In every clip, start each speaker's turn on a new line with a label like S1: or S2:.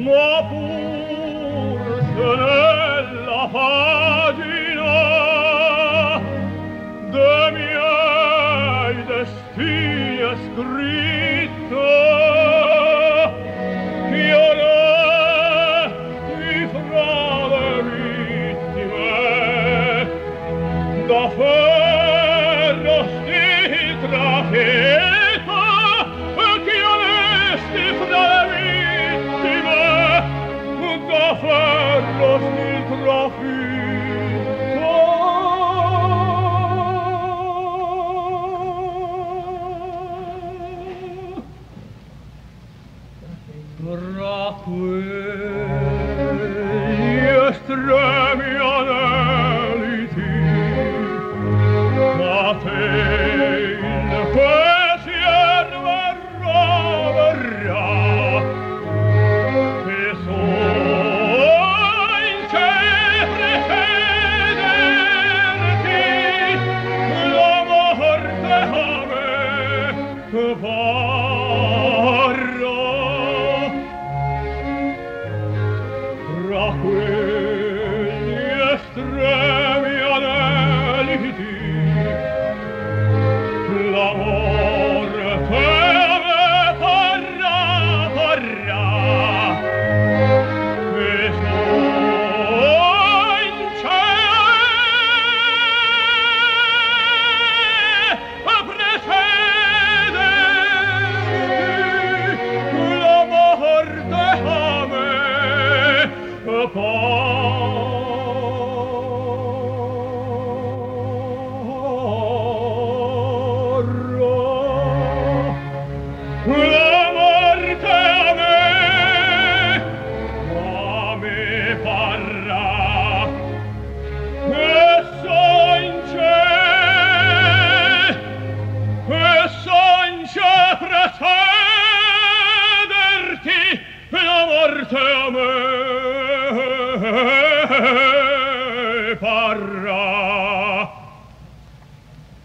S1: no ferro stil trofeo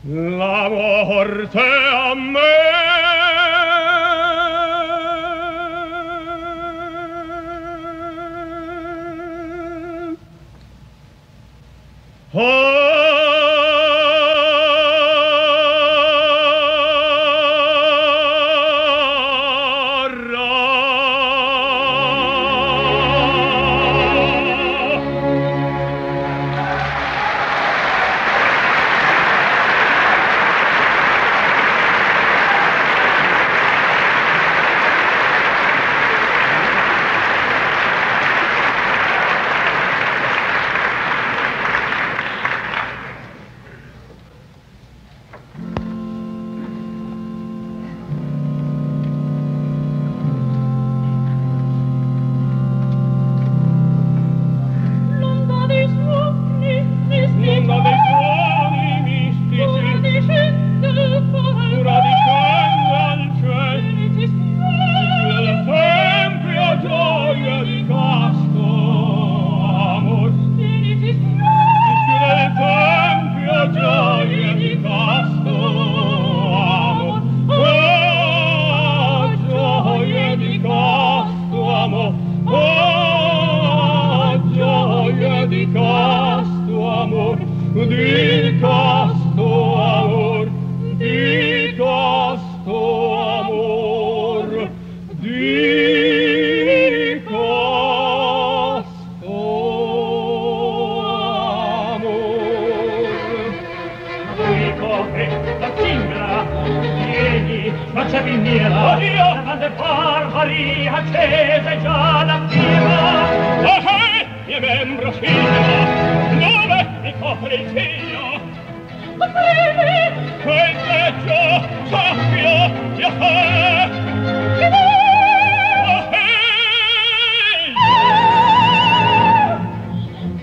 S1: la morte a me. Oh, ditas tu amor, ditas tu amor, ditas tu amor. Voi copre la cingra,
S2: vieni,
S1: facevi miela, io, la grande accese già la prima. Ah, ah eh, mi membro cinema, copre il cielo Aprimi Quel vecchio soffio mio fa Oh hey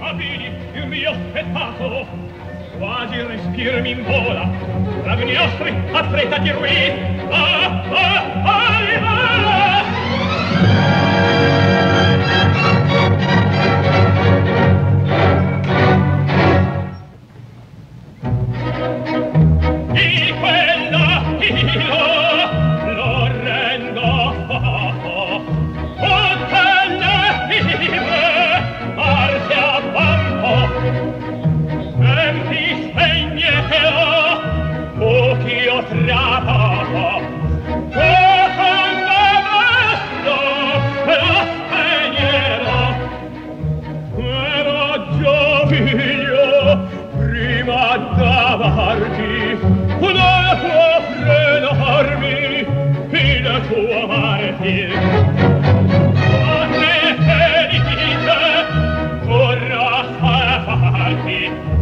S1: Avini il mio spettacolo. Quasi respirmi in vola Ragnostri affrettati qui Ah ah. Yeah.